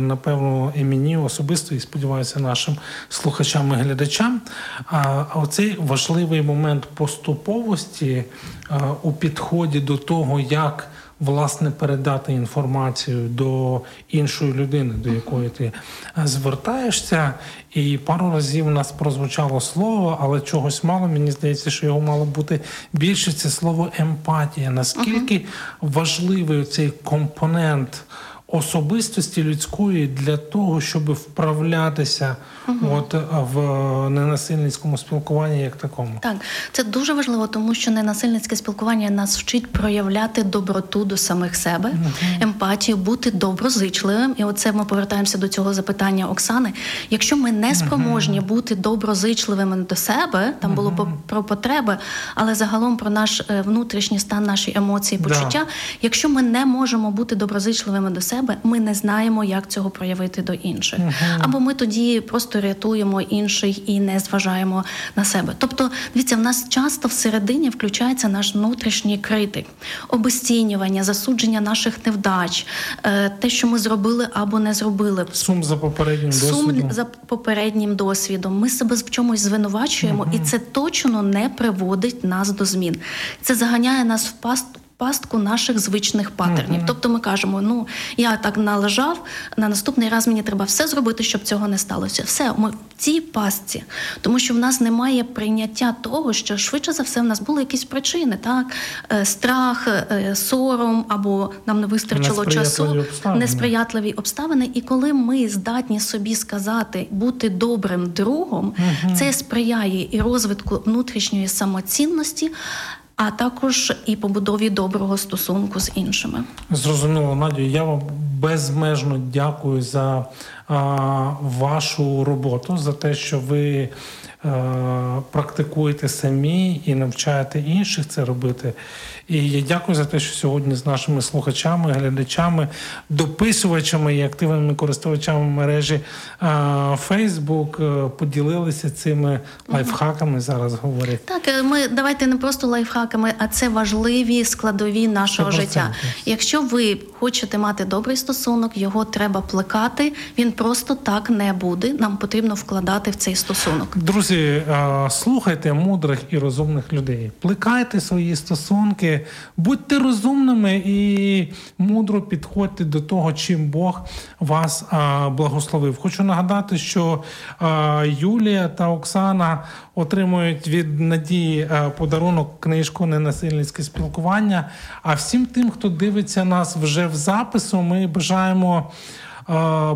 [SPEAKER 1] напевно, і мені особисто, і сподіваюся, нашим слухачам і глядачам. А, оцей важливий момент поступовості а, у підході до того, як власне передати інформацію до іншої людини, до якої ти е, звертаєшся. І пару разів у нас прозвучало слово, але чогось мало. Мені здається, що його мало бути більше. Це слово емпатія. Наскільки важливий цей компонент особистості людської для того, щоб вправлятися от в ненасильницькому спілкуванні як такому?
[SPEAKER 2] Так, це дуже важливо, тому що ненасильницьке спілкування нас вчить проявляти доброту до самих себе, емпатію, бути доброзичливим. І оце ми повертаємося до цього запитання Оксани. Якщо ми не спроможні бути доброзичливими до себе, там було по- про потреби, але загалом про наш е, внутрішній стан, наші емоції,
[SPEAKER 1] Да.
[SPEAKER 2] почуття. Якщо ми не можемо бути доброзичливими до себе, ми не знаємо, як цього проявити до інших. Або ми тоді просто рятуємо інших і не зважаємо на себе. Тобто, дивіться, в нас часто всередині включається наш внутрішній критик, обесцінювання, засудження наших невдач, е, те, що ми зробили або не зробили.
[SPEAKER 1] Сум за попереднім
[SPEAKER 2] Сум
[SPEAKER 1] досвідом.
[SPEAKER 2] за попереднім досвідом. Ми себе в чомусь звинувачуємо, і це точно не приводить нас до змін. Це заганяє нас в паст. Пастку наших звичних патернів. Тобто ми кажемо: ну я так належав, на наступний раз мені треба все зробити, щоб цього не сталося. Все, ми в цій пастці, тому що в нас немає прийняття того, що швидше за все в нас були якісь причини, так Е, страх, е, сором або нам не вистачило
[SPEAKER 1] Несприятливі
[SPEAKER 2] часу,
[SPEAKER 1] обставини.
[SPEAKER 2] неспри- сприятливі обставини, і коли ми здатні собі сказати бути добрим другом, це сприяє і розвитку внутрішньої самоцінності, а також і побудові доброго стосунку з іншими.
[SPEAKER 1] Зрозуміло, Надію. я вам безмежно дякую за а, вашу роботу, за те, що ви практикуєте самі і навчаєте інших це робити. І я дякую за те, що сьогодні з нашими слухачами, глядачами, дописувачами і активними користувачами мережі Facebook е, поділилися цими лайфхаками. Зараз говорять.
[SPEAKER 2] Так, е, ми давайте не просто лайфхаками, а це важливі складові нашого
[SPEAKER 1] Це
[SPEAKER 2] життя. Якщо ви хочете мати добрий стосунок, його треба плекати. Він просто так не буде. Нам потрібно вкладати в цей стосунок.
[SPEAKER 1] Друзі, слухайте мудрих і розумних людей, плекайте свої стосунки, будьте розумними і мудро підходьте до того, чим Бог вас е, благословив. Хочу нагадати, що е, Юлія та Оксана отримують від надії подарунок книжку Ненасильницьке спілкування. А всім тим, хто дивиться нас вже в запису, ми бажаємо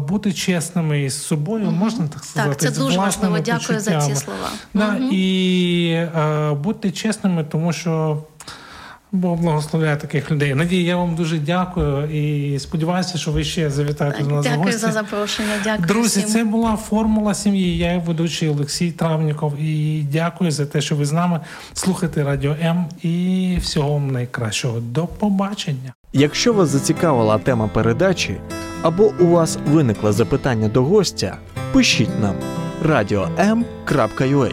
[SPEAKER 1] бути чесними із собою, угу. можна так сказати.
[SPEAKER 2] Так, це дуже важливо. Дякую за ці слова.
[SPEAKER 1] Да, угу. І е, бути чесними, тому що. Бог благословляє таких людей. Надія, я вам дуже дякую і сподіваюся, що ви ще завітаєте до нас.
[SPEAKER 2] Дякую
[SPEAKER 1] гості.
[SPEAKER 2] за запрошення. Дякую.
[SPEAKER 1] Друзі,
[SPEAKER 2] всім.
[SPEAKER 1] це була формула сім'ї. Я ведучий Олексій Травніков. І дякую за те, що ви з нами слухаєте Радіо М. І всього вам найкращого. До побачення.
[SPEAKER 3] Якщо вас зацікавила тема передачі або у вас виникло запитання до гостя, пишіть нам radio.m.ua